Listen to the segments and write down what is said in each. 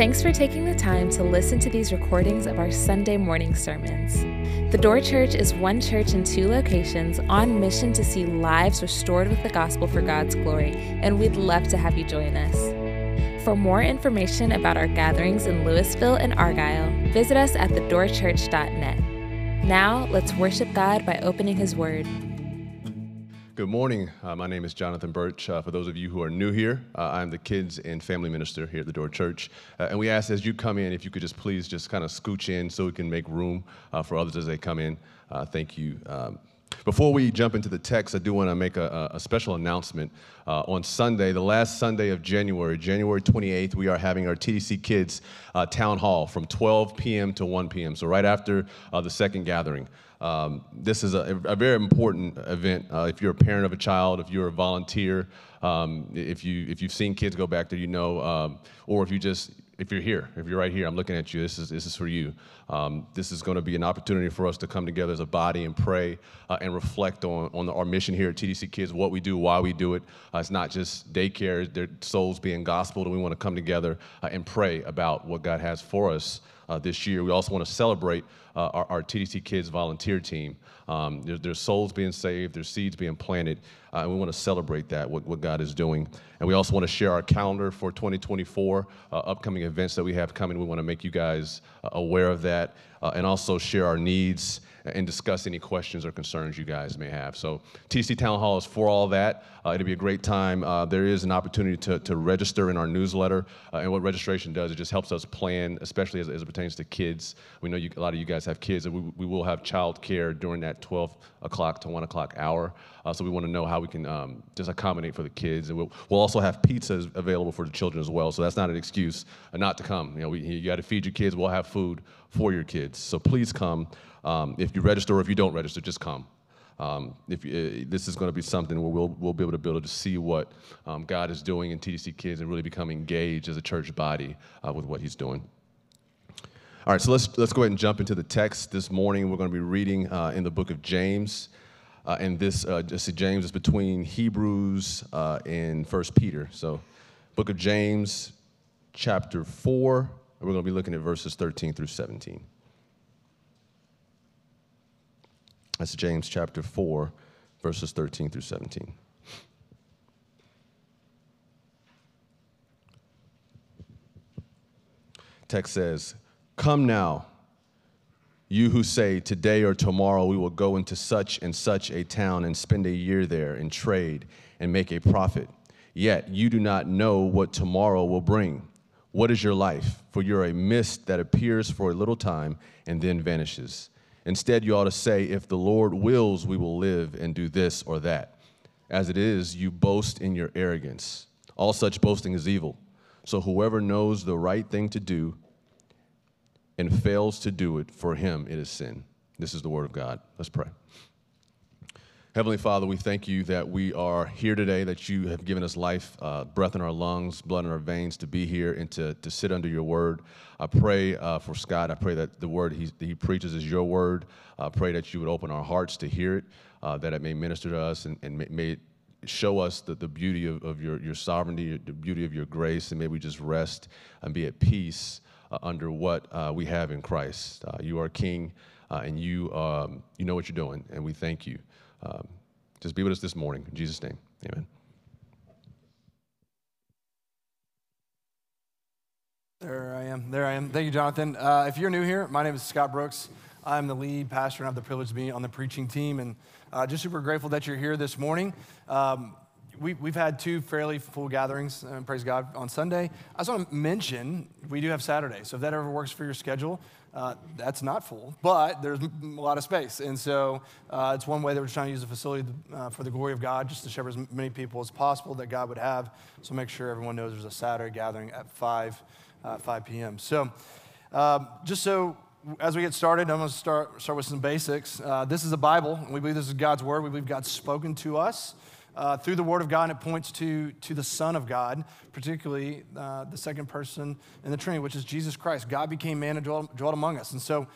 Thanks for taking the time to listen to these recordings of our Sunday morning sermons. The Door Church is one church in two locations on mission to see lives restored with the gospel for God's glory, and we'd love to have you join us. For more information about our gatherings in Lewisville and Argyle, visit us at thedoorchurch.net. Now, let's worship God by opening His Word. Good morning. Uh, my name is Jonathan Birch. Uh, for those of you who are new here, uh, I'm the kids and family minister here at the Door Church. Uh, and we ask as you come in, if you could just please just kind of scooch in so we can make room uh, for others as they come in. Uh, thank you. Um, before we jump into the text, I do want to make a, a special announcement. Uh, on Sunday, the last Sunday of January, January 28th, we are having our TDC Kids uh, Town Hall from 12 p.m. to 1 p.m., so right after uh, the second gathering. Um, this is a, a, very important event. Uh, if you're a parent of a child, if you're a volunteer, um, if you if you've seen kids go back there, you know, um, or if you just if you're here, if you're right here, I'm looking at you. This is this is for you. Um, this is going to be an opportunity for us to come together as a body and pray uh, and reflect on on the, our mission here at TDC Kids, what we do, why we do it. Uh, it's not just daycare; their souls being gospel, and we want to come together uh, and pray about what God has for us uh, this year. We also want to celebrate uh, our, our, TDC Kids volunteer team. Um, there, there's souls being saved, there's seeds being planted, uh, and we want to celebrate that, what, what God is doing. And we also want to share our calendar for 2024, uh, upcoming events that we have coming. We want to make you guys uh, aware of that, uh, and also share our needs and discuss any questions or concerns you guys may have. So TC Town Hall is for all that. Uh, it'll be a great time. Uh, there is an opportunity to, to register in our newsletter. Uh, and what registration does, it just helps us plan, especially as, as it pertains to kids. We know you, a lot of you guys have kids, and we, we will have child care during that 12 o'clock to 1 o'clock hour. Uh, so we want to know how we can um, just accommodate for the kids. And we'll, we'll, also have pizzas available for the children as well. So that's not an excuse not to come. You know, we, you got to feed your kids. We'll have food for your kids. So please come. Um, if you register or if you don't register, just come. Um, if uh, this is going to be something where we'll, we'll be able to be able to see what um, God is doing in TDC Kids and really become engaged as a church body uh, with what He's doing. All right, so let's let's go ahead and jump into the text this morning. We're going to be reading uh, in the book of James, uh, and this uh, just James is between Hebrews uh, and First Peter. So, book of James, chapter four, we're going to be looking at verses 13 through 17. That's James chapter 4, verses 13 through 17. Text says, Come now, you who say, Today or tomorrow we will go into such and such a town and spend a year there and trade and make a profit. Yet you do not know what tomorrow will bring. What is your life? For you're a mist that appears for a little time and then vanishes. Instead, you ought to say, If the Lord wills, we will live and do this or that. As it is, you boast in your arrogance. All such boasting is evil. So whoever knows the right thing to do and fails to do it, for him it is sin. This is the word of God. Let's pray. Heavenly Father, we thank you that we are here today, that you have given us life, uh, breath in our lungs, blood in our veins to be here and to, to sit under your word. I pray uh, for Scott. I pray that the word he, he preaches is your word. I pray that you would open our hearts to hear it, uh, that it may minister to us and, and may, show us the, the beauty of, of your, your sovereignty, the beauty of your grace, and may we just rest and be at peace uh, under what uh, we have in Christ. Uh, you are King, and you, um, you know what you're doing, and we thank you. Um, just be with us this morning. In Jesus' name, amen. There I am. There I am. Thank you, Jonathan. Uh, if you're new here, my name is Scott Brooks. I'm the lead pastor and I have the privilege to be on the preaching team. And uh, just super grateful that you're here this morning. Um, we, have had two fairly full gatherings, uh, praise God, on Sunday. I just want to mention we do have Saturday. So if that ever works for your schedule, uh, that's not full, but there's a lot of space. And so uh, it's one way that we're trying to use the facility uh, for the glory of God, just to shepherd as many people as possible that God would have. So make sure everyone knows there's a Saturday gathering at 5, uh, 5 p.m. So um, just so as we get started, I'm going to start, start with some basics. Uh, this is a Bible. We believe this is God's word. We believe God's spoken to us uh, through the Word of God, and it points to, to the Son of God, particularly uh, the second person in the Trinity, which is Jesus Christ. God became man and dwelt, dwelt among us. And so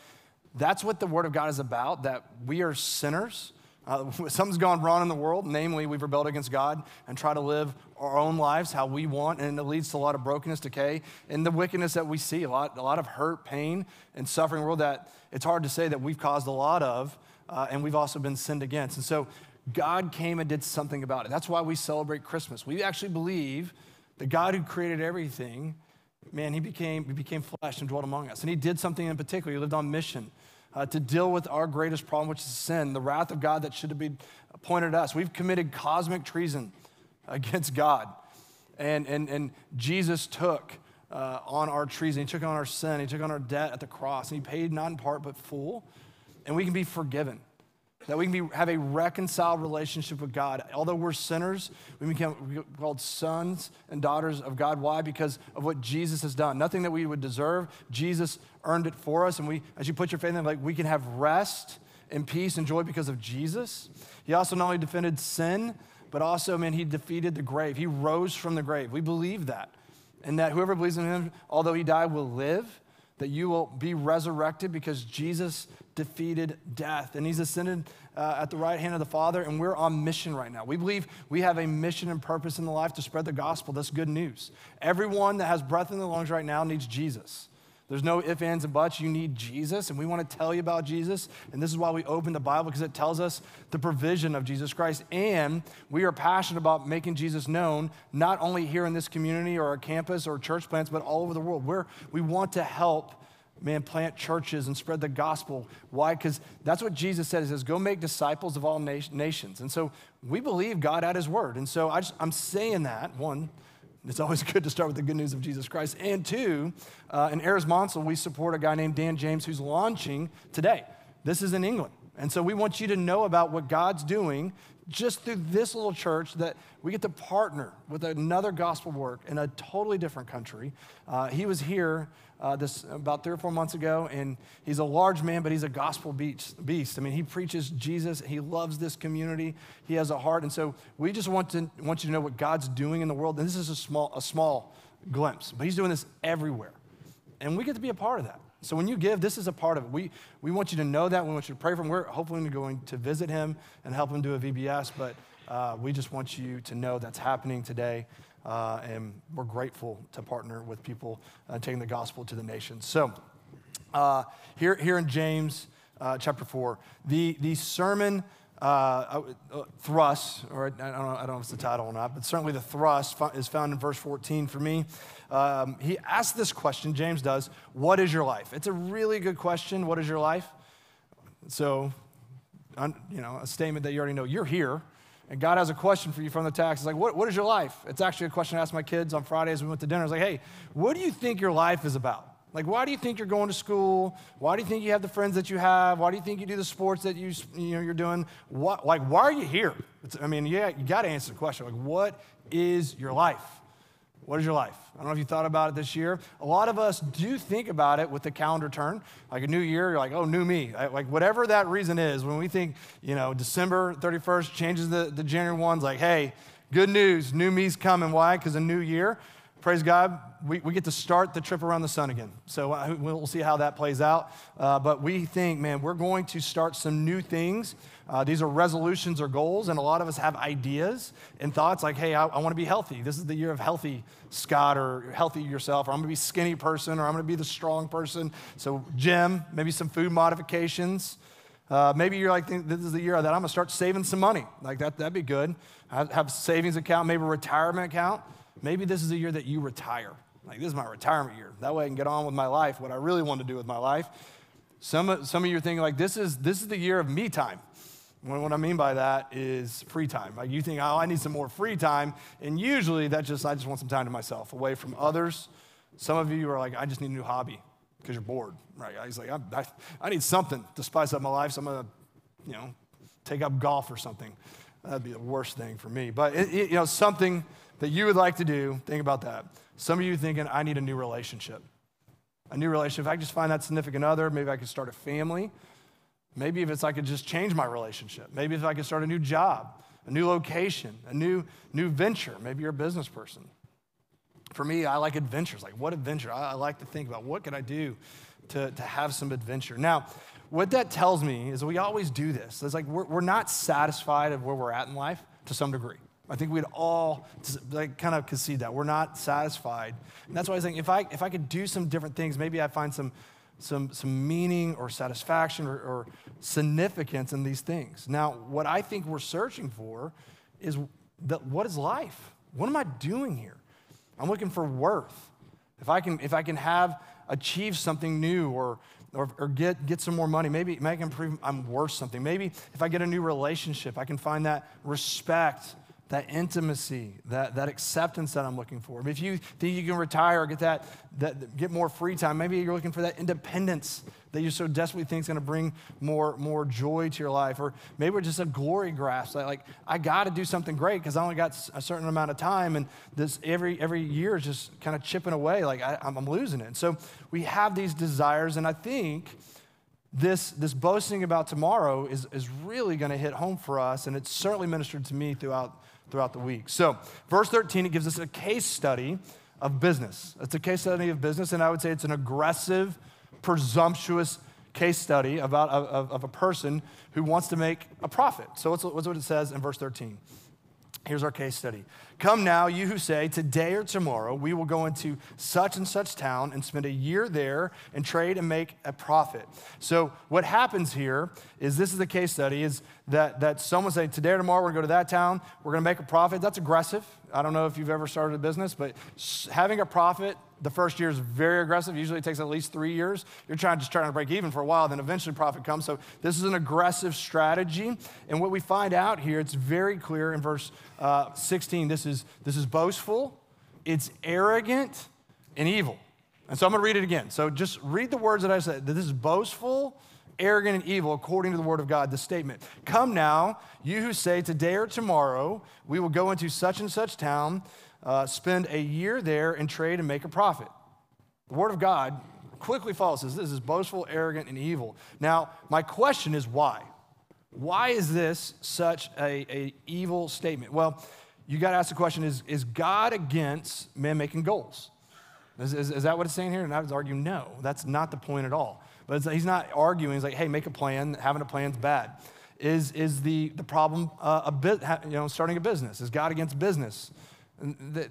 that's what the Word of God is about that we are sinners Uh, something's gone wrong in the world, namely, we've rebelled against God and try to live our own lives how we want, and it leads to a lot of brokenness, decay, and the wickedness that we see a lot, a lot of hurt, pain, and suffering world that it's hard to say that we've caused a lot of, uh, and we've also been sinned against. And so God came and did something about it. That's why we celebrate Christmas. We actually believe the God who created everything, man, he became, he became flesh and dwelt among us. And he did something in particular. He lived on mission uh, to deal with our greatest problem, which is sin, the wrath of God that should have been pointed at us. We've committed cosmic treason against God. And, and, and Jesus took uh, on our treason, He took on our sin, He took on our debt at the cross, and He paid not in part but full, and we can be forgiven that we can be, have a reconciled relationship with God. Although we're sinners, we become called sons and daughters of God. Why? Because of what Jesus has done. Nothing that we would deserve. Jesus earned it for us. And we, as you put your faith in Him, like we can have rest and peace and joy because of Jesus. He also not only defended sin, but also, man, he defeated the grave. He rose from the grave. We believe that. And that whoever believes in him, although he died, will live that you will be resurrected because Jesus defeated death and he's ascended uh, at the right hand of the Father, and we're on mission right now. We believe we have a mission and purpose in the life to spread the gospel. That's good news. Everyone that has breath in their lungs right now needs Jesus. There's no ifs, ands, and buts. You need Jesus, and we want to tell you about Jesus. And this is why we open the Bible, because it tells us the provision of Jesus Christ. And we are passionate about making Jesus known, not only here in this community or our campus or church plants, but all over the world. We're, we want to help man, plant churches and spread the gospel. Why? Because that's what Jesus said. He says, go make disciples of all nations. And so we believe God at his word. And so I just, I'm saying that, one, it's always good to start with the good news of Jesus Christ. And two, uh, in Eyres Monsell, we support a guy named Dan James who's launching today. This is in England. And so we want you to know about what God's doing just through this little church that we get to partner with another gospel work in a totally different country. Uh, he was here uh, this about three or four months ago, and he's a large man, but he's a gospel beast. I mean, he preaches Jesus. He loves this community. He has a heart, and so we just want to want you to know what God's doing in the world. And this is a small a small glimpse, but he's doing this everywhere, and we get to be a part of that. So when you give, this is a part of it. We, we want you to know that. We want you to pray for him. We're hopefully going to visit him and help him do a VBS, but uh, we just want you to know that's happening today. Uh, and we're grateful to partner with people uh, taking the gospel to the nations. So uh, here, here in James uh, chapter 4, the, the sermon uh, uh, thrust, or I don't, know, I don't know if it's the title or not, but certainly the thrust is found in verse 14 for me. Um, he asks this question, James does, What is your life? It's a really good question. What is your life? So, you know, a statement that you already know. You're here, and God has a question for you from the text. It's like, what, what is your life? It's actually a question I asked my kids on Fridays. We went to dinner. I was like, hey, what do you think your life is about? Like, why do you think you're going to school? Why do you think you have the friends that you have? Why do you think you do the sports that you, you know, you're doing? What, like, why are you here? It's, I mean, yeah, you got to answer the question. Like, what is your life? What is your life? I don't know if you thought about it this year. A lot of us do think about it with the calendar turn. Like a new year, you're like, oh, new me. Like whatever that reason is, when we think, you know, December 31st changes the, the January ones, like, hey, good news, new me's coming. Why? Because a new year praise God, we, we get to start the trip around the sun again. So uh, we'll see how that plays out. Uh, but we think, man, we're going to start some new things. Uh, these are resolutions or goals, and a lot of us have ideas and thoughts like, hey, I, I want to be healthy. This is the year of healthy, Scott, or healthy yourself, or I'm going to be skinny person, or I'm going to be the strong person. So, gym, maybe some food modifications. Uh, maybe you're like, this is the year that I'm going to start saving some money. Like that, that'd be good. Have, have savings account, maybe a retirement account. Maybe this is a year that you retire. Like, this is my retirement year. That way I can get on with my life, what I really want to do with my life. Some, some of you are thinking, like, this is, this is the year of me time. What I mean by that is free time. Like you think, oh, I need some more free time. And usually that just, I just want some time to myself, away from others. Some of you are like, I just need a new hobby because you're bored, right? He's like, I, I, I, need something to spice up my life. So I'm going to, you know, take up golf or something. That'd be the worst thing for me. But, it, it, you know, something that you would like to do, think about that. Some of you thinking, I need a new relationship. A new relationship. If I just find that significant other, maybe I could start a family. Maybe if it's I could just change my relationship. Maybe if I could start a new job, a new location, a new, new venture. Maybe you're a business person. For me, I like adventures. Like, what adventure? I, I like to think about what could I do to, to have some adventure. Now, what that tells me is we always do this. It's like we're, we're not satisfied of where we're at in life to some degree. I think we'd all like, kind of concede that. We're not satisfied. And that's why I was thinking if I, if I could do some different things, maybe I find some, some, some meaning or satisfaction or, or significance in these things. Now, what I think we're searching for is the, what is life? What am I doing here? I'm looking for worth. If I can, if I can have achieve something new or, or, or, get, get some more money, maybe, maybe I can prove I'm worth something. Maybe if I get a new relationship, I can find that respect that intimacy, that, that acceptance that I'm looking for. If you think you can retire or get that, that get more free time, maybe you're looking for that independence that you so desperately think is going to bring more, more joy to your life. Or maybe it's just a glory grasp. Like, like I got to do something great because I only got a certain amount of time, and this every every year is just kind of chipping away. Like I, I'm losing it. And so we have these desires, and I think this, this boasting about tomorrow is, is really going to hit home for us, and it's certainly ministered to me throughout throughout the week. So, verse 13, it gives us a case study of business. It's a case study of business, and I would say it's an aggressive, presumptuous case study about of, of a person who wants to make a profit. So, what's, what's what it says in verse 13? Here's our case study. Come now, you who say, Today or tomorrow we will go into such and such town and spend a year there and trade and make a profit. So, what happens here is this is the case study is that, that someone say, Today or tomorrow we're going to go to that town, we're going to make a profit. That's aggressive. I don't know if you've ever started a business, but having a profit the first year is very aggressive. Usually it takes at least three years. You're trying just trying to break even for a while, then eventually profit comes. So this is an aggressive strategy. And what we find out here, it's very clear in verse uh, 16. This is this is boastful, it's arrogant, and evil. And so I'm going to read it again. So just read the words that I said. This is boastful, arrogant, and evil according to the word of God. The statement Come now, you who say, Today or tomorrow, we will go into such and such town uh, spend a year there and trade and make a profit. The Word of God quickly follows this. This is boastful, arrogant, and evil. Now, my question is why? Why is this such a, a evil statement? Well, you got to ask the question is, is God against men making goals? Is, is, is, that what it's saying here? And I would argue, no, that's not the point at all. But he's not arguing. He's like, hey, make a plan. Having a plan is bad. Is, is the, the problem uh, a bit, you know, starting a business? Is God against business?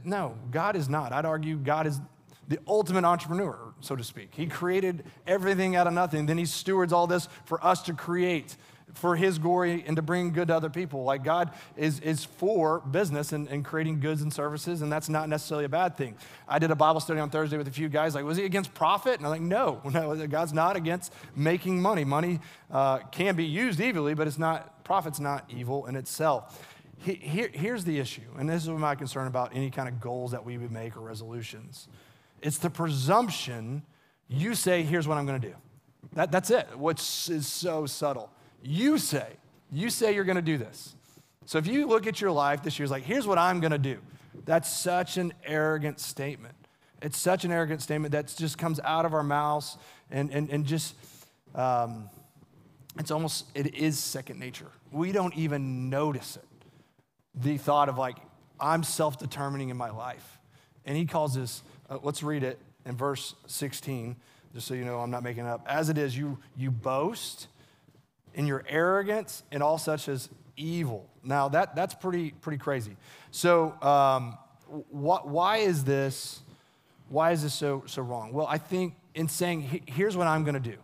No, God is not. I'd argue God is the ultimate entrepreneur, so to speak. He created everything out of nothing. Then he stewards all this for us to create for his glory and to bring good to other people. Like God is, is for business and, and creating goods and services, and that's not necessarily a bad thing. I did a Bible study on Thursday with a few guys, like, was he against profit? And I'm like, no, no, God's not against making money. Money uh, can be used evilly, but it's not, profit's not evil in itself. Here, here's the issue, and this is my concern about any kind of goals that we would make or resolutions. It's the presumption you say, here's what I'm going to do. That, that's it, which is so subtle. You say, you say you're going to do this. So if you look at your life this year, it's like, here's what I'm going to do. That's such an arrogant statement. It's such an arrogant statement that just comes out of our mouths and, and, and just, um, it's almost, it is second nature. We don't even notice it the thought of like, I'm self determining in my life. And he calls this, uh, let's read it in verse 16, just so you know I'm not making it up. As it is, you, you boast in your arrogance and all such as evil. Now, that, that's pretty, pretty crazy. So, um, wh- why is this? Why is this so, so wrong? Well, I think in saying, here's what I'm going to do,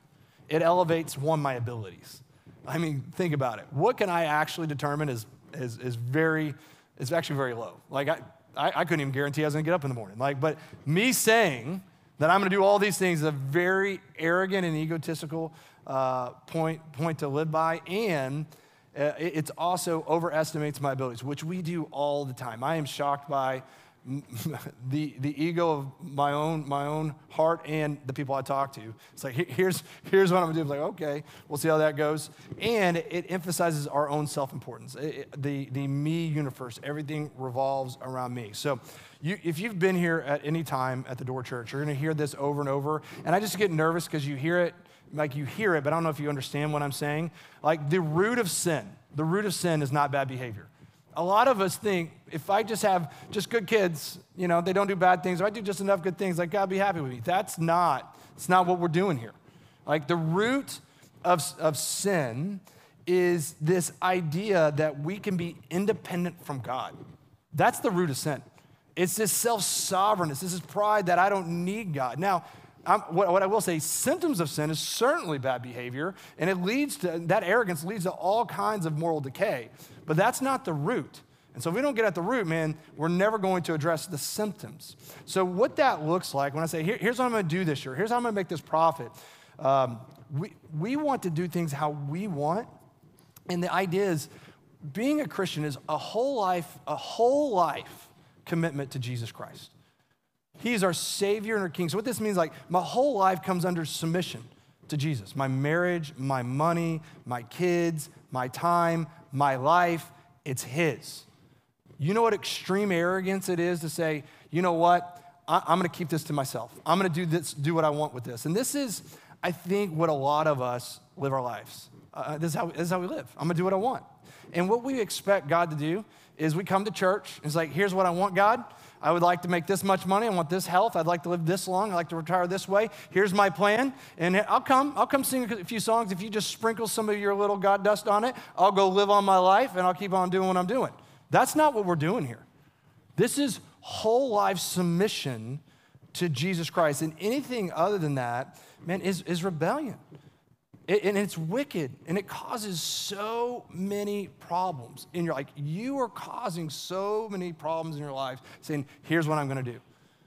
it elevates one, my abilities. I mean, think about it. What can I actually determine is is, is very, it's actually very low. Like, I, I, I couldn't even guarantee I was gonna get up in the morning. Like, but me saying that I'm gonna do all these things is a very arrogant and egotistical uh, point, point to live by. And uh, it it's also overestimates my abilities, which we do all the time. I am shocked by the, the ego of my own, my own heart and the people I talk to. It's like, here's, here's what I'm gonna do. It's like, okay, we'll see how that goes. And it emphasizes our own self importance, the, the me universe. Everything revolves around me. So, you, if you've been here at any time at the Door Church, you're gonna hear this over and over. And I just get nervous because you hear it, like you hear it, but I don't know if you understand what I'm saying. Like the root of sin, the root of sin is not bad behavior. A lot of us think if I just have just good kids, you know, they don't do bad things, if I do just enough good things, like God be happy with me. That's not, it's not what we're doing here. Like the root of, of sin is this idea that we can be independent from God. That's the root of sin. It's this self sovereignness, this is pride that I don't need God. Now, what, what, I will say, symptoms of sin is certainly bad behavior, and it leads to, that arrogance leads to all kinds of moral decay. But that's not the root. And so if we don't get at the root, man, we're never going to address the symptoms. So what that looks like, when I say, Here, here's what I'm going to do this year, here's how I'm going to make this profit, um, we, we want to do things how we want. And the idea is being a Christian is a whole life, a whole life commitment to Jesus Christ. He's our Savior and our King. So, what this means, like, my whole life comes under submission to Jesus. My marriage, my money, my kids, my time, my life, it's His. You know what extreme arrogance it is to say, you know what, I, am gonna keep this to myself. I'm gonna do this, do what I want with this. And this is, I think, what a lot of us live our lives. Uh, this, is how, this is how we live. I'm gonna do what I want. And what we expect God to do is we come to church, and it's like, here's what I want, God. I would like to make this much money. I want this health. I'd like to live this long. I'd like to retire this way. Here's my plan. And I'll come. I'll come sing a few songs. If you just sprinkle some of your little God dust on it, I'll go live on my life and I'll keep on doing what I'm doing. That's not what we're doing here. This is whole life submission to Jesus Christ. And anything other than that, man, is, is rebellion. And it's wicked and it causes so many problems. In your like you are causing so many problems in your life saying here's what i'm going to do.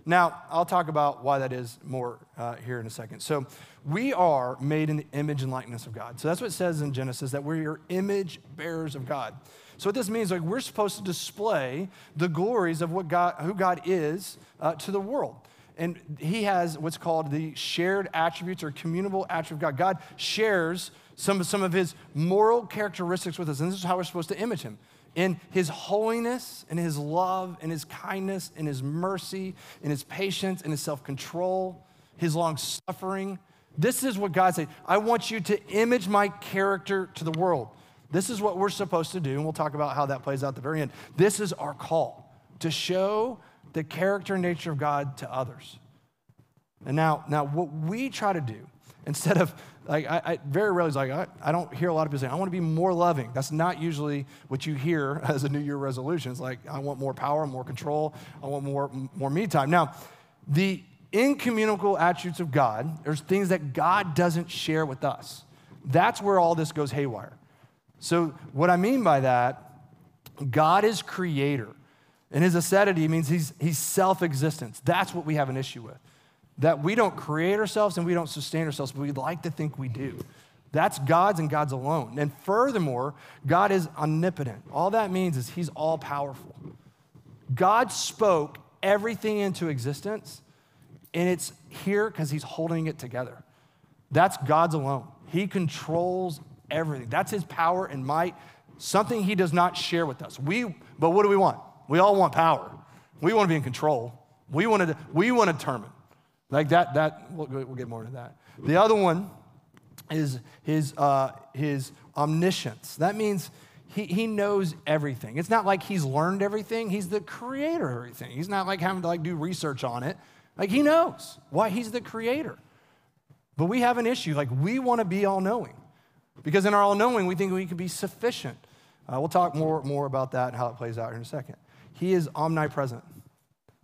Now i'll talk about why that is more uh, here in a second. So we are made in the image and likeness of god. So that's what it says in genesis that we're your image bearers of god. So what this means like we're supposed to display the glories of what god who god is uh, to the world and he has what's called the shared attributes or communicable attributes of God. God shares some of, some of his moral characteristics with us, and this is how we're supposed to image him. In his holiness, in his love, in his kindness, in his mercy, in his patience, in his self control, his long suffering. This is what God said. I want you to image my character to the world. This is what we're supposed to do, and we'll talk about how that plays out at the very end. This is our call to show the character and nature of God to others. And now, now what we try to do, instead of, like, I, I very rarely, like, I, I don't hear a lot of people saying, I want to be more loving. That's not usually what you hear as a New Year resolution. It's like, I want more power, more control, I want more, more me time. Now, the incommunicable attributes of God, there's things that God doesn't share with us. That's where all this goes haywire. So, what I mean by that, God is creator. And his aseity means he's, he's self existence. That's what we have an issue with. That we don't create ourselves and we don't sustain ourselves, but we'd like to think we do. That's God's and God's alone. And furthermore, God is omnipotent. All that means is he's all powerful. God spoke everything into existence, and it's here because he's holding it together. That's God's alone. He controls everything. That's his power and might, something he does not share with us. We, but what do we want? We all want power. We want to be in control. We want to, we want to determine. Like that, that we'll, we'll get more into that. The other one is his, uh, his omniscience. That means he, he knows everything. It's not like he's learned everything. He's the creator of everything. He's not like having to like do research on it. Like he knows why he's the creator. But we have an issue. Like we want to be all knowing. Because in our all knowing, we think we can be sufficient. Uh, we'll talk more, more about that and how it plays out here in a second. He is omnipresent,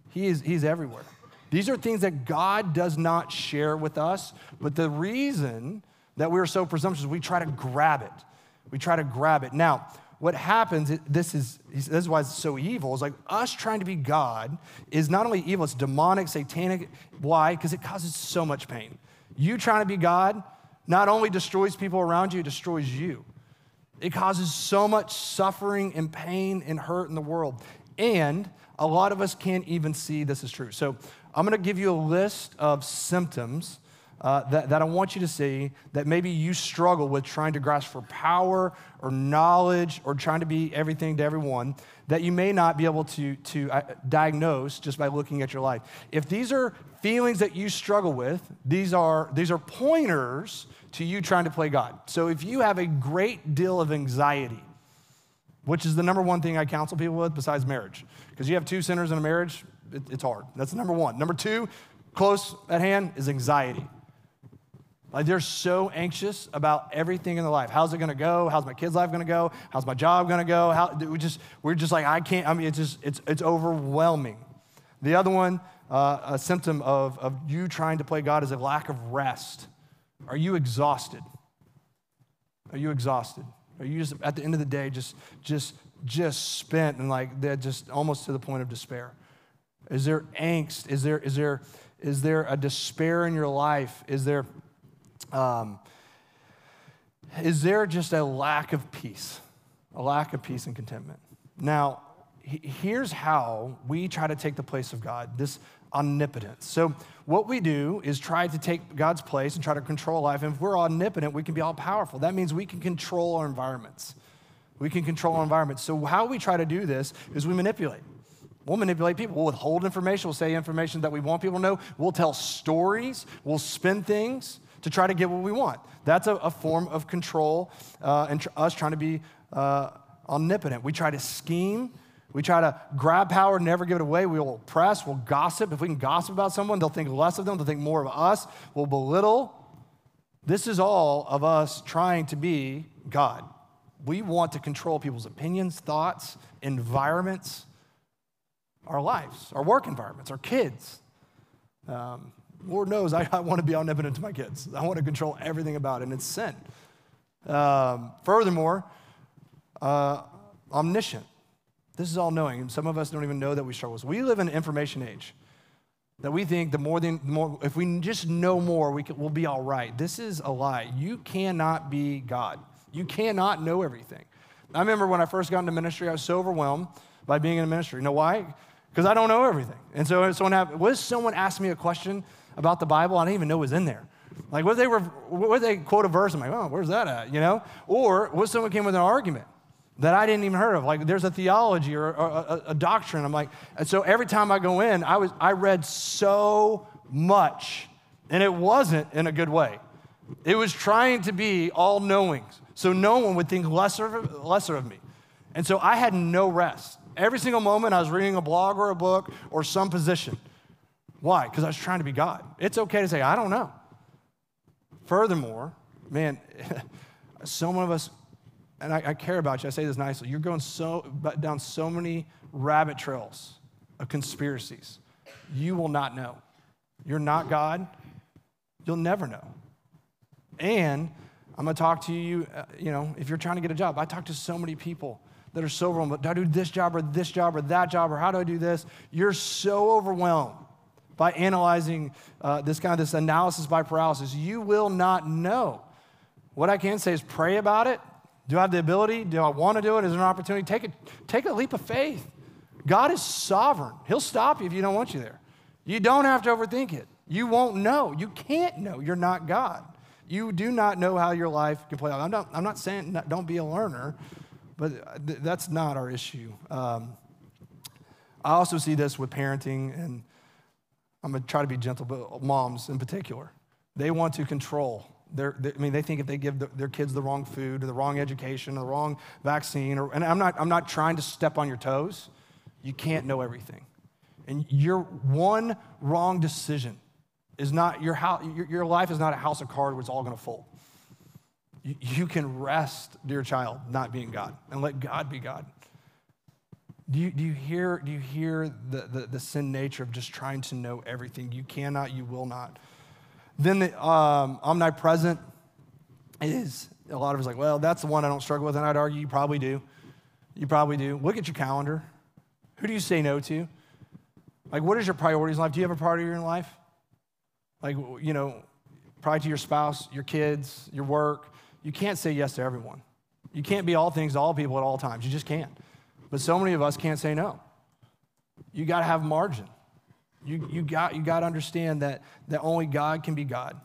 He is, He's everywhere. These are things that God does not share with us, but the reason that we're so presumptuous, we try to grab it. We try to grab it. Now, what happens, this is, this is why it's so evil, is like us trying to be God is not only evil, it's demonic, satanic. Why? Because it causes so much pain. You trying to be God not only destroys people around you, it destroys you. It causes so much suffering and pain and hurt in the world. And a lot of us can't even see this is true. So I'm going to give you a list of symptoms uh, that, that I want you to see that maybe you struggle with trying to grasp for power or knowledge or trying to be everything to everyone that you may not be able to, to uh, diagnose just by looking at your life. If these are feelings that you struggle with, these are, these are pointers to you trying to play God. So if you have a great deal of anxiety, which is the number one thing I counsel people with besides marriage. Because you have two sinners in a marriage, it, it's hard. That's number one. Number two, close at hand, is anxiety. Like they're so anxious about everything in their life. How's it to go? How's my kid's life to go? How's my job to go? How we just we're just like I can't. I mean, it's just it's it's overwhelming. The other one, uh, a symptom of of you trying to play God is a lack of rest. Are you exhausted? Are you exhausted? Are you just at the end of the day just just just spent and like they're just almost to the point of despair? Is there angst? Is there is there is there a despair in your life? Is there um, is there just a lack of peace, a lack of peace and contentment? Now, here's how we try to take the place of God this omnipotence. So, what we do is try to take God's place and try to control life. And if we're omnipotent, we can be all powerful. That means we can control our environments. We can control our environments. So, how we try to do this is we manipulate. We'll manipulate people. We'll withhold information. We'll say information that we want people to know. We'll tell stories. We'll spin things to try to get what we want. That's a, a form of control uh, and tr- us trying to be uh, omnipotent. We try to scheme. We try to grab power, never give it away. We'll oppress, we'll gossip. If we can gossip about someone, they'll think less of them, they'll think more of us. We'll belittle. This is all of us trying to be God. We want to control people's opinions, thoughts, environments, our lives, our work environments, our kids. Um, Lord knows I, I, want to be omnipotent to my kids. I want to control everything about it, and it's sin. Um, furthermore, uh, omniscient. This is all knowing. Some of us don't even know that we struggle. We live in an information age that we think the more, than, more if we just know more, we can, we'll be all right. This is a lie. You cannot be God. You cannot know everything. I remember when I first got into ministry, I was so overwhelmed by being in ministry. You know why? Because I don't know everything. And so someone have, if someone asked me a question about the Bible I didn't even know was in there. Like, what they were, what they quote a verse, I'm like, oh, where's that at? You know? Or what someone came with an argument that I didn't even heard of. Like, there's a theology or, or a, a, doctrine. I'm like, and so every time I go in, I was, I read so much, and it wasn't in a good way. It was trying to be all knowings, so no one would think lesser of, lesser of me. And so I had no rest. Every single moment I was reading a blog or a book or some position. Why? Because I was trying to be God. It's okay to say, I don't know. Furthermore, man, some of us, and I, I, care about you, I say this nicely, you're going so down so many rabbit trails of conspiracies. You will not know. You're not God. You'll never know. And I'm going to talk to you, uh, you know, if you're trying to get a job. I talk to so many people that are so overwhelmed. Do I do this job or this job or that job or how do I do this? You're so overwhelmed by analyzing uh, this kind of this analysis by paralysis. You will not know. What I can say is pray about it. Do I have the ability? Do I want to do it? Is there an opportunity? Take a, take a leap of faith. God is sovereign. He'll stop you if you don't want you there. You don't have to overthink it. You won't know. You can't know. You're not God. You do not know how your life can play out. I'm not, I'm not saying not, don't be a learner, but th- that's not our issue. Um, I also see this with parenting and I'm going to try to be gentle, but moms in particular, they want to control. Their, they, I mean, they think if they give the, their kids the wrong food or the wrong education or the wrong vaccine, or, and I'm not, I'm not trying to step on your toes, you can't know everything. And your one wrong decision is not, your, house, your, your life is not a house of cards where it's all going to fold. You, you can rest, dear child, not being God, and let God be God. Do you, do you hear, do you hear the, the, the, sin nature of just trying to know everything? You cannot, you will not. Then the um, omnipresent is, a lot of us like, well, that's the one I don't struggle with. And I'd argue you probably do. You probably do. Look at your calendar. Who do you say no to? Like, what is your priorities in life? Do you have a priority in life? Like, you know, probably to your spouse, your kids, your work. You can't say yes to everyone. You can't be all things to all people at all times. You just can't. But so many of us can't say no. You got to have margin. You, you got you got to understand that, that only God can be God.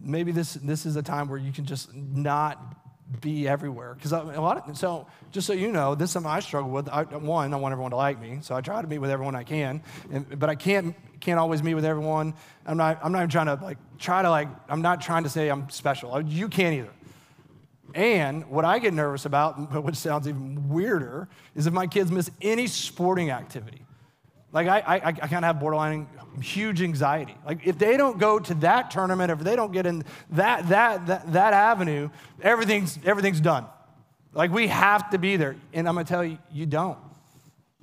Maybe this, this is a time where you can just not be everywhere. Because a lot of, so just so you know, this is something I struggle with. I, one, I want everyone to like me, so I try to meet with everyone I can, and, but I can't can't always meet with everyone. I'm not I'm not even trying to like try to like I'm not trying to say I'm special. Oh, you can't either. And what I get nervous about, which sounds even weirder, is if my kids miss any sporting activity. Like, I, I, I kind of have borderline huge anxiety. Like, if they don't go to that tournament, if they don't get in that, that, that, that avenue, everything's, everything's done. Like, we have to be there. And I'm going to tell you, you don't.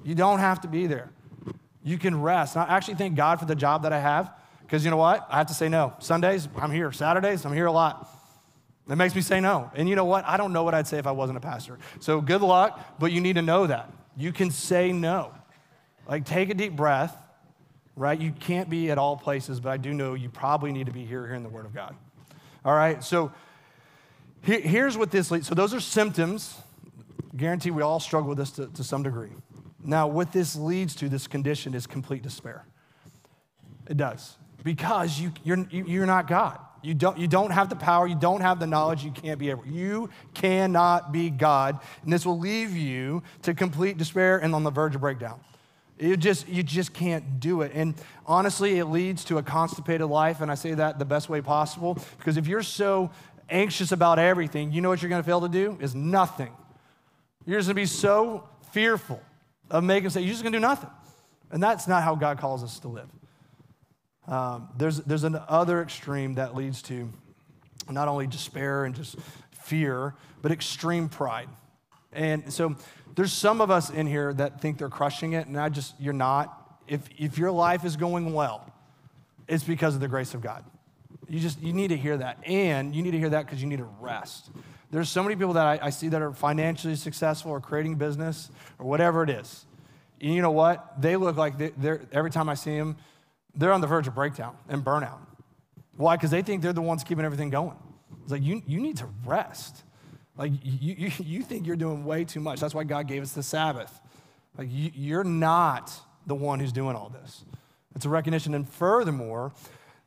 You don't have to be there. You can rest. And I actually thank God for the job that I have because you know what? I have to say no. Sundays, I'm here. Saturdays, I'm here a lot. That makes me say no. And you know what? I don't know what I'd say if I wasn't a pastor. So good luck, but you need to know that. You can say no. Like, take a deep breath, right? You can't be at all places, but I do know you probably need to be here hearing the Word of God. All right, so here's what this leads. So those are symptoms. Guarantee we all struggle with this to, to some degree. Now, what this leads to, this condition, is complete despair. It does. Because you, you're, you're not God. You don't, you don't have the power, you don't have the knowledge, you can't be able. You cannot be God, and this will leave you to complete despair and on the verge of breakdown. You just, you just can't do it. And honestly, it leads to a constipated life, and I say that the best way possible because if you're so anxious about everything, you know what you're going to fail to do? Is nothing. You're just going to be so fearful of making mistakes, you're just going to do nothing. And that's not how God calls us to live. Um, there's, there's an other extreme that leads to not only despair and just fear, but extreme pride. And so there's some of us in here that think they're crushing it, and I just, you're not. If, if your life is going well, it's because of the grace of God. You just, you need to hear that. And you need to hear that because you need to rest. There's so many people that I, I, see that are financially successful or creating business or whatever it is. And you know what? They look like they, are every time I see them, they're on the verge of breakdown and burnout. Why? Because they think they're the ones keeping everything going. It's like, you, you need to rest. Like, you, you, you think you're doing way too much. That's why God gave us the Sabbath. Like, you, you're not the one who's doing all this. It's a recognition. And furthermore,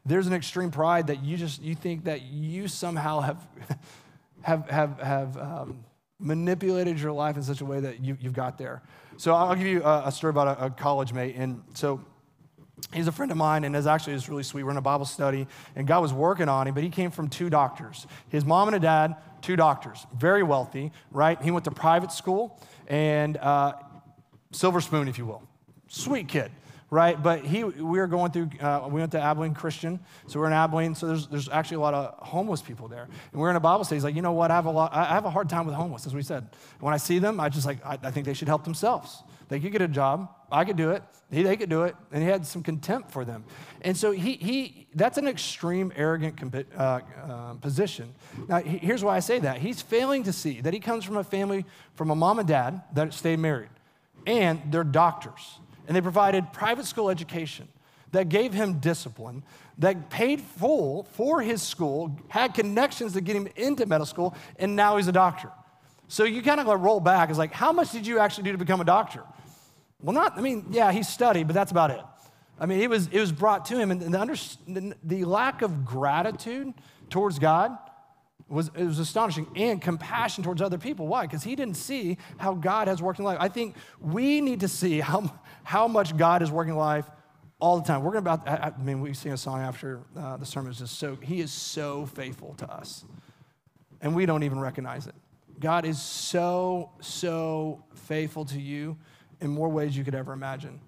there's an extreme pride that you just, you think that you somehow have, have, have, have um, manipulated your life in such a way that you, you've got there. So I'll give you a, a story about a, a college mate. And so he's a friend of mine and is actually is really sweet. We're in a Bible study, and God was working on him, but he came from two doctors. His mom and a dad, two doctors, very wealthy, right? He went to private school and uh, silver spoon, if you will. Sweet kid right? But he, we were going through, uh, we went to Abilene Christian, so we're in Abilene, so there's, there's actually a lot of homeless people there. And we're in a Bible study. He's like, you know what, I have a, lot, I have a hard time with homeless, as we said. When I see them, I just like, I, I think they should help themselves. They could get a job. I could do it. He, they could do it. And he had some contempt for them. And so he, he that's an extreme, arrogant uh, uh, position. Now, he, here's why I say that. He's failing to see that he comes from a family, from a mom and dad that stayed married, and they're doctors. And they provided private school education that gave him discipline, that paid full for his school, had connections to get him into medical school, and now he's a doctor. So you kind of like roll back. It's like, how much did you actually do to become a doctor? Well, not, I mean, yeah, he studied, but that's about it. I mean, it was, it was brought to him, and the, under, the lack of gratitude towards God was, it was astonishing, and compassion towards other people. Why? Because he didn't see how God has worked in life. I think we need to see how, how much God is working in life all the time. We're going about, I, I mean, we sing a song after uh, the sermon is just so, he is so faithful to us, and we don't even recognize it. God is so, so faithful to you in more ways you could ever imagine.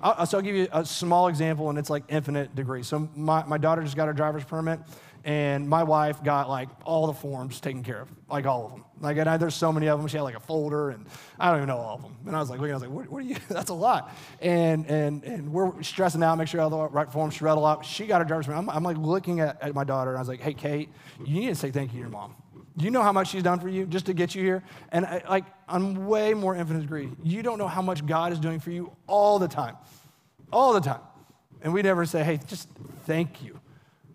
I'll, so I'll give you a small example, and it's like infinite degree. So my, my daughter just got her driver's permit, and my wife got like all the forms taken care of, like all of them. Like, and I, there's so many of them. She had like a folder, and I don't even know all of them. And I was like, looking, I was like, what, what are you? That's a lot. And and and we're stressing out, make sure all the right forms. She read a lot. She got her driver's permit. I'm, I'm like looking at, at my daughter, and I was like, hey, Kate, you need to say thank you to your mom. Do you know how much she's done for you just to get you here? And I, like on way more infinite degree, you don't know how much God is doing for you all the time, all the time. And we never say, hey, just thank you.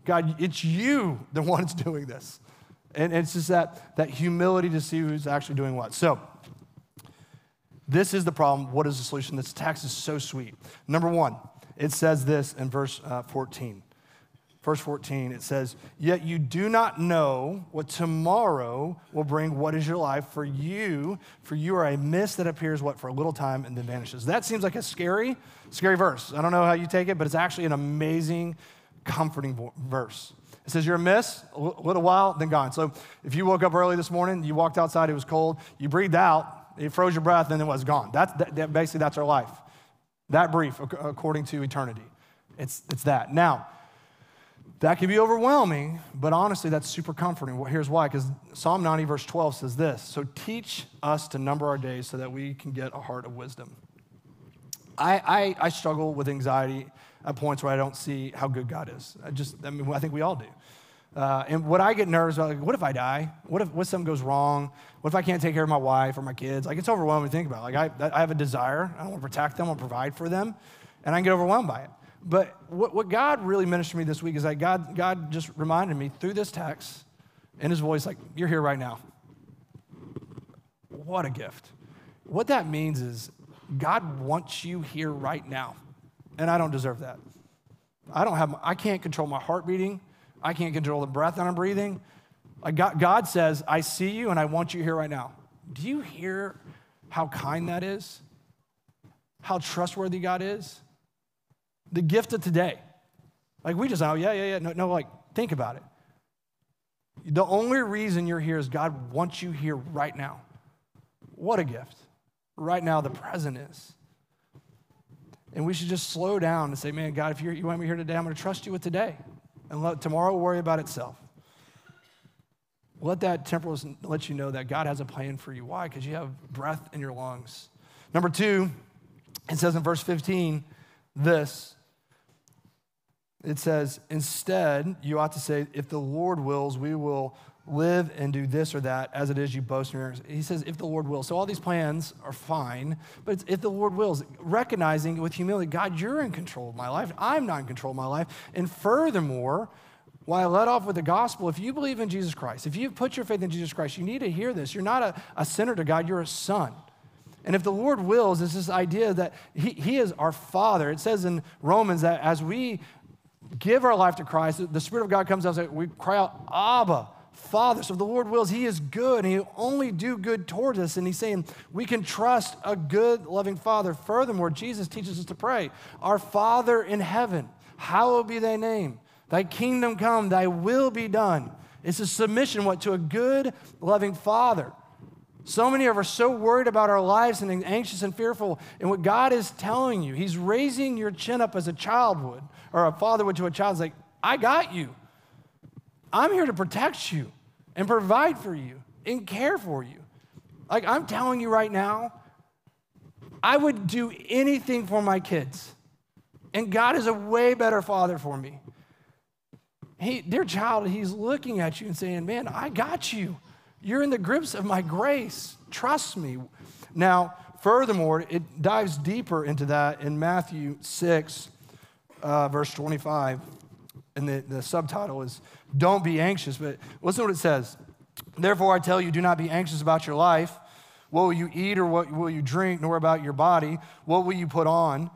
God, it's you the one that's doing this. And it's just that, that humility to see who's actually doing what. So, this is the problem. What is the solution? This text is so sweet. Number one, it says this in verse uh, 14 verse 14, it says, Yet you do not know what tomorrow will bring. What is your life for you? For you are a mist that appears, what, for a little time and then vanishes. That seems like a scary, scary verse. I don't know how you take it, but it's actually an amazing, comforting verse. It says, You're a mist, a little while, then gone. So if you woke up early this morning, you walked outside, it was cold, you breathed out, it froze your breath, and it was gone. That's, that, basically, that's our life. That brief, according to eternity. It's, it's that. Now, that can be overwhelming, but honestly, that's super comforting. Here's why because Psalm 90, verse 12 says this So teach us to number our days so that we can get a heart of wisdom. I, I, I struggle with anxiety at points where I don't see how good God is. I just, I mean, I think we all do. Uh, and what I get nervous about, like, what if I die? What if what if something goes wrong? What if I can't take care of my wife or my kids? Like, it's overwhelming to think about. Like, I, I have a desire. I want to protect them. I want to provide for them. And I get overwhelmed by it. But what, what God really ministered to me this week is that God, God just reminded me through this text in his voice, like, you're here right now. What a gift. What that means is God wants you here right now. And I don't deserve that. I don't have, I can't control my heart beating. I can't control the breath that I'm breathing. God, God says, I see you and I want you here right now. Do you hear how kind that is? How trustworthy God is? The gift of today. Like we just, oh, yeah, yeah, yeah. No, no, like, think about it. The only reason you're here is God wants you here right now. What a gift. Right now, the present is. And we should just slow down and say, man, God, if you want me here today, I'm going to trust you with today. And let tomorrow worry about itself. Let that temporal let you know that God has a plan for you. Why? Because you have breath in your lungs. Number two, it says in verse 15 this it says, instead, you ought to say, if the Lord wills, we will live and do this or that, as it is you boast in your He says, if the Lord wills. So all these plans are fine, but if the Lord wills, recognizing with humility, God, you're in control of my life. I'm not in control of my life. And furthermore, why I let off with the gospel, if you believe in Jesus Christ, if you've put your faith in Jesus Christ, you need to hear this. You're not a, a sinner to God, you're a son. And if the Lord wills, it's this idea that he, he is our Father. It says in Romans that as we give our life to Christ, the Spirit of God comes out and we cry out, Abba, Father. So the Lord wills, He is good, and He'll only do good towards us. And He's saying we can trust a good, loving Father. Furthermore, Jesus teaches us to pray, Our Father in heaven, hallowed be thy name. Thy kingdom come, thy will be done. It's a submission, what, to a good, loving Father. So many of us are so worried about our lives and anxious and fearful. And what God is telling you, He's raising your chin up as a child would, or a father would to a child. It's like, I got you. I'm here to protect you and provide for you and care for you. Like I'm telling you right now, I would do anything for my kids. And God is a way better father for me. He, dear child, he's looking at you and saying, Man, I got you. You're in the grips of my grace. Trust me. Now, furthermore, it dives deeper into that in Matthew 6, uh, verse 25. And the, the subtitle is Don't Be Anxious. But listen to what it says. Therefore, I tell you, do not be anxious about your life. What will you eat or what will you drink, nor about your body? What will you put on?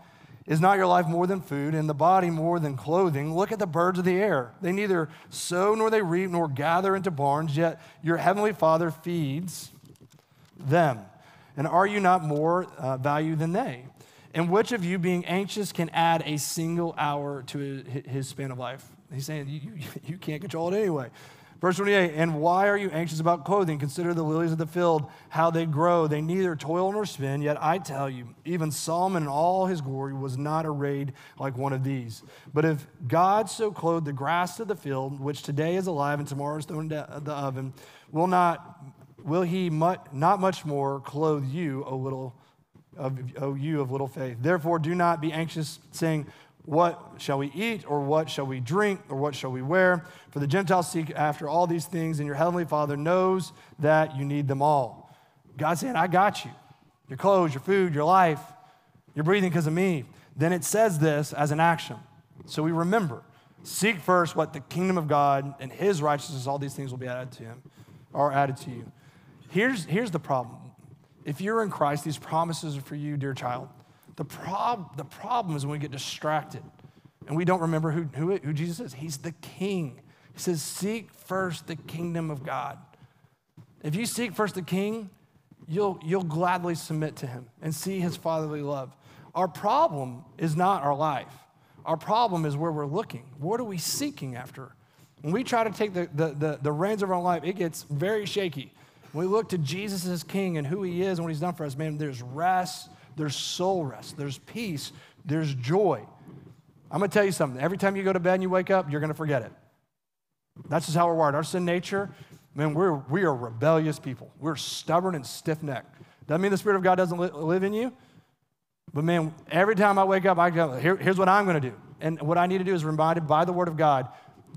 Is not your life more than food, and the body more than clothing? Look at the birds of the air. They neither sow nor they reap nor gather into barns, yet your heavenly Father feeds them. And are you not more uh, value than they? And which of you, being anxious, can add a single hour to his span of life? He's saying you, you, you can't control it anyway. Verse 28 And why are you anxious about clothing? Consider the lilies of the field, how they grow. They neither toil nor spin. Yet I tell you, even Solomon in all his glory was not arrayed like one of these. But if God so clothed the grass of the field, which today is alive and tomorrow is thrown into the oven, will not will he not much more clothe you, O little of, of you of little faith? Therefore, do not be anxious, saying, what shall we eat, or what shall we drink, or what shall we wear? For the Gentiles seek after all these things, and your heavenly Father knows that you need them all. God's saying, I got you. Your clothes, your food, your life, you're breathing because of me. Then it says this as an action. So we remember seek first what the kingdom of God and his righteousness, all these things will be added to him, or added to you. Here's, here's the problem. If you're in Christ, these promises are for you, dear child. The, prob- the problem is when we get distracted and we don't remember who, who, who Jesus is. He's the king. He says, Seek first the kingdom of God. If you seek first the king, you'll, you'll gladly submit to him and see his fatherly love. Our problem is not our life, our problem is where we're looking. What are we seeking after? When we try to take the, the, the, the reins of our life, it gets very shaky. When we look to Jesus as king and who he is and what he's done for us, man, there's rest, there's soul rest, there's peace, there's joy. I'm gonna tell you something. Every time you go to bed and you wake up, you're gonna forget it. That's just how we're wired. Our sin nature, man, we're, we are rebellious people. We're stubborn and stiff necked. Doesn't mean the Spirit of God doesn't li- live in you. But man, every time I wake up, I go, Here, here's what I'm going to do. And what I need to do is reminded by the Word of God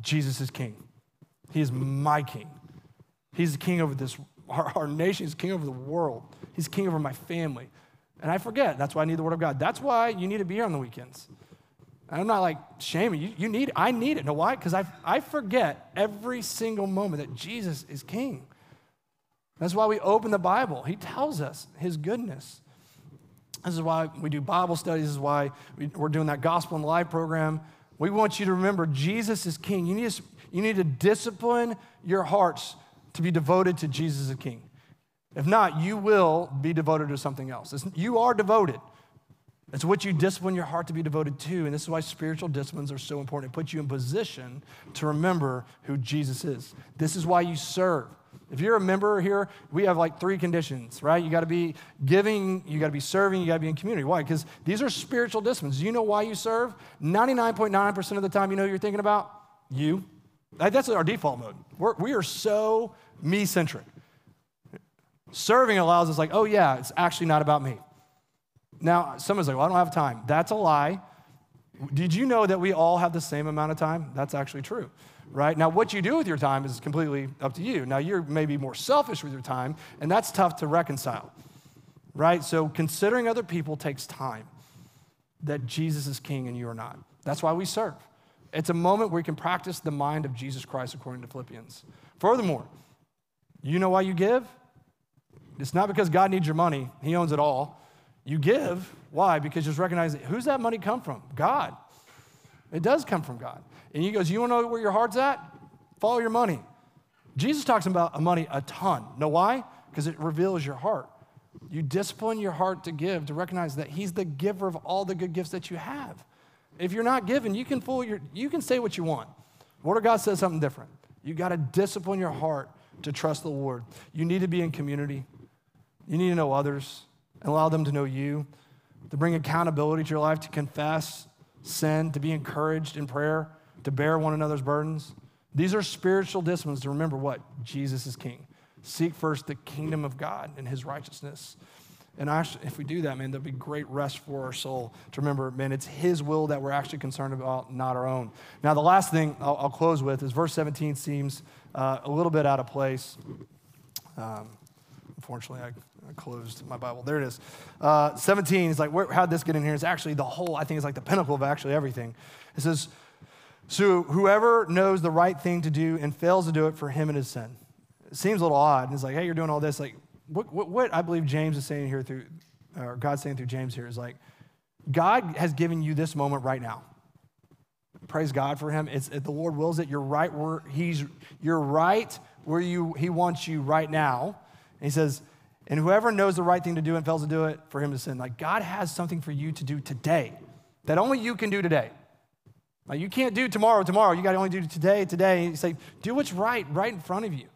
Jesus is King. He is my King. He's the King over this, our, our nation. He's King over the world. He's King over my family. And I forget. That's why I need the Word of God. That's why you need to be here on the weekends. I'm not like shaming you. You need. I need it. Know why? Because I, I forget every single moment that Jesus is King. That's why we open the Bible. He tells us His goodness. This is why we do Bible studies. This is why we, are doing that Gospel in Life program. We want you to remember Jesus is King. You need, to, you need to discipline your hearts to be devoted to Jesus as King. If not, you will be devoted to something else. It's, you are devoted. It's what you discipline your heart to be devoted to. And this is why spiritual disciplines are so important. It puts you in position to remember who Jesus is. This is why you serve. If you're a member here, we have like three conditions, right? You got to be giving, you got to be serving, you got to be in community. Why? Because these are spiritual disciplines. You know why you serve? 99.9% of the time, you know you're thinking about? You. That's our default mode. We're, we are so me centric. Serving allows us, like, oh, yeah, it's actually not about me. Now, someone's like, well, I don't have time. That's a lie. Did you know that we all have the same amount of time? That's actually true right? Now, what you do with your time is completely up to you. Now, you're maybe more selfish with your time, and that's tough to reconcile, right? So, considering other people takes time that Jesus is king and you are not. That's why we serve. It's a moment where you can practice the mind of Jesus Christ according to Philippians. Furthermore, you know why you give? It's not because God needs your money, He owns it all. You give. Why? Because just recognize who's that money come from? God. It does come from God. And he goes, You want to know where your heart's at? Follow your money. Jesus talks about money a ton. Know why? Because it reveals your heart. You discipline your heart to give, to recognize that He's the giver of all the good gifts that you have. If you're not giving, you can fool your, you can say what you want. Word of God says something different. You got to discipline your heart to trust the Lord. You need to be in community. You need to know others and allow them to know you, to bring accountability to your life, to confess sin, to be encouraged in prayer, to bear one another's burdens. These are spiritual disciplines to remember what? Jesus is king. Seek first the kingdom of God and his righteousness. And actually, if we do that, man, there'll be great rest for our soul to remember, man, it's his will that we're actually concerned about, not our own. Now, the last thing I'll, I'll close with is verse 17 seems uh, a little bit out of place. Um, unfortunately, I, I, closed my Bible. There it is. Uh, 17 is like, where, how'd this get in here? It's actually the whole, I think it's like the pinnacle of actually everything. It says, so whoever knows the right thing to do and fails to do it, for him it is sin. It seems a little odd. And it's like, hey, you're doing all this. Like, what, what, what I believe James is saying here through, or God's saying through James here is like, God has given you this moment right now. Praise God for him. It's, the Lord wills it, you're right where he's, you're right where you, he wants you right now. And he says, and whoever knows the right thing to do and fails to do it, for him to sin. Like God has something for you to do today that only you can do today. Like you can't do tomorrow, tomorrow. You got to only do today, today. And You say, do what's right, right in front of you.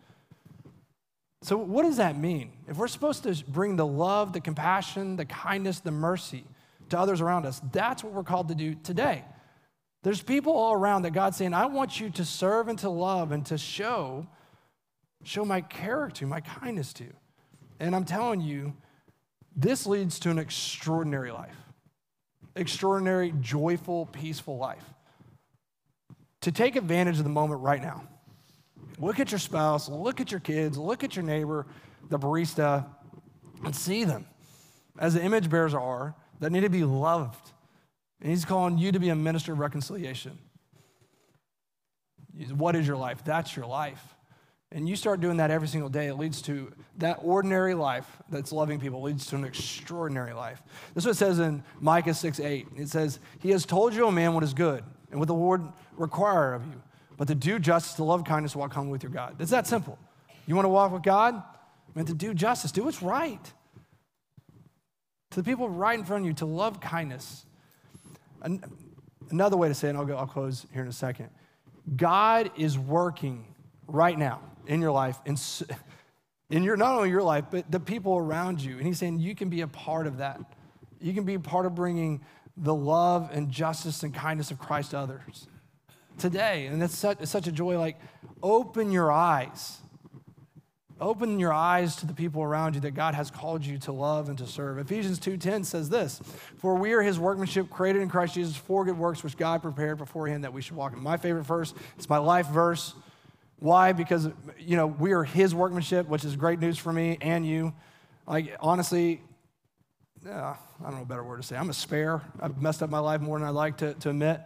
So, what does that mean? If we're supposed to bring the love, the compassion, the kindness, the mercy to others around us, that's what we're called to do today. There's people all around that God's saying, I want you to serve and to love and to show, show my character, my kindness to. And I'm telling you, this leads to an extraordinary life. Extraordinary, joyful, peaceful life to take advantage of the moment right now. Look at your spouse, look at your kids, look at your neighbor, the barista, and see them as the image bearers are that need to be loved. And he's calling you to be a minister of reconciliation. What is your life? That's your life. And you start doing that every single day, it leads to that ordinary life that's loving people, leads to an extraordinary life. This is what it says in Micah 6 8. It says, He has told you, O man, what is good and what the Lord require of you, but to do justice, to love kindness, walk humbly with your God. It's that simple. You want to walk with God? I mean, to do justice, do what's right. To the people right in front of you, to love kindness. Another way to say it, and I'll, go, I'll close here in a second. God is working right now in your life, in, in your, not only your life, but the people around you. And He's saying you can be a part of that. You can be part of bringing the love and justice and kindness of Christ to others today. And it's such, such a joy. Like, open your eyes. Open your eyes to the people around you that God has called you to love and to serve. Ephesians 2:10 says this, "For we are his workmanship created in Christ Jesus for good works which God prepared beforehand that we should walk in." My favorite verse, it's my life verse. Why? Because you know, we are his workmanship, which is great news for me and you. Like honestly, yeah, I don't know a better word to say. I'm a spare. I've messed up my life more than I'd like to, to admit.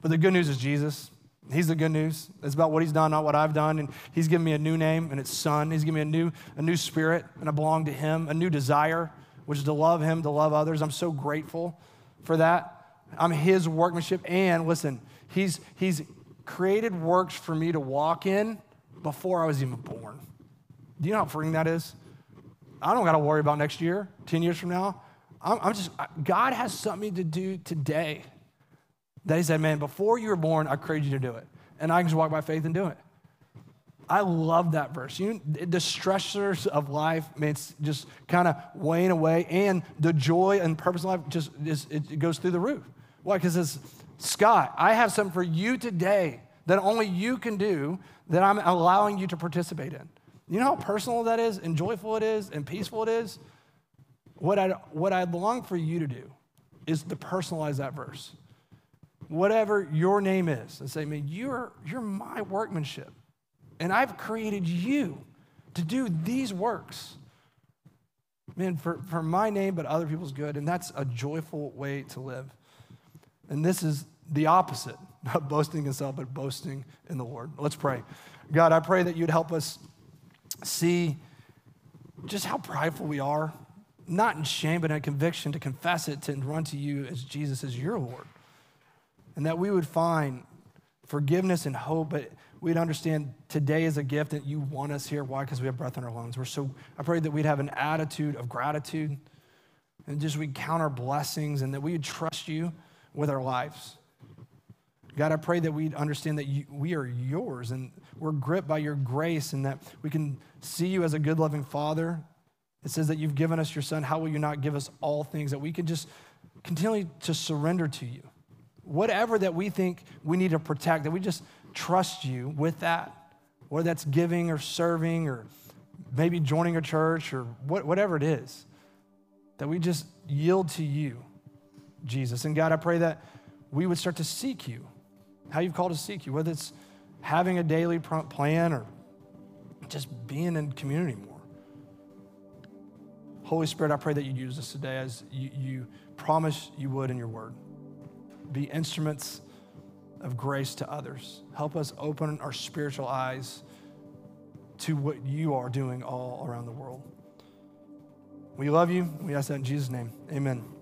But the good news is Jesus. He's the good news. It's about what he's done, not what I've done. And he's given me a new name, and it's Son. He's given me a new, a new spirit, and I belong to him, a new desire, which is to love him, to love others. I'm so grateful for that. I'm his workmanship. And listen, he's, he's created works for me to walk in before I was even born. Do you know how freeing that is? I don't got to worry about next year, 10 years from now. I'm, I'm just, God has something to do today that He said, man, before you were born, I created you to do it. And I can just walk by faith and do it. I love that verse. You, the stressors of life, man, it's just kind of weighing away, and the joy and purpose of life just is, it goes through the roof. Why? Because it's Scott. I have something for you today that only you can do that I'm allowing you to participate in. You know how personal that is, and joyful it is, and peaceful it is. What I what I long for you to do is to personalize that verse whatever your name is and say, man, you're, you're my workmanship. And I've created you to do these works. Man, for, for my name, but other people's good. And that's a joyful way to live. And this is the opposite, not boasting in self, but boasting in the Lord. Let's pray. God, I pray that you'd help us see just how prideful we are, not in shame, but in conviction to confess it, to run to you as Jesus as your Lord and that we would find forgiveness and hope, but we'd understand today is a gift that you want us here. Why? Because we have breath in our lungs. We're so, I pray that we'd have an attitude of gratitude and just we'd count our blessings and that we would trust you with our lives. God, I pray that we'd understand that you, we are yours and we're gripped by your grace and that we can see you as a good, loving Father. It says that you've given us your Son. How will you not give us all things that we can just continually to surrender to you? whatever that we think we need to protect, that we just trust you with that, whether that's giving or serving or maybe joining a church or what, whatever it is, that we just yield to you, Jesus. And God, I pray that we would start to seek you, how you've called to seek you, whether it's having a daily plan or just being in community more. Holy Spirit, I pray that you use us today as you, you promised you would in your word be instruments of grace to others. Help us open our spiritual eyes to what you are doing all around the world. We love you. We ask that in Jesus' name. Amen.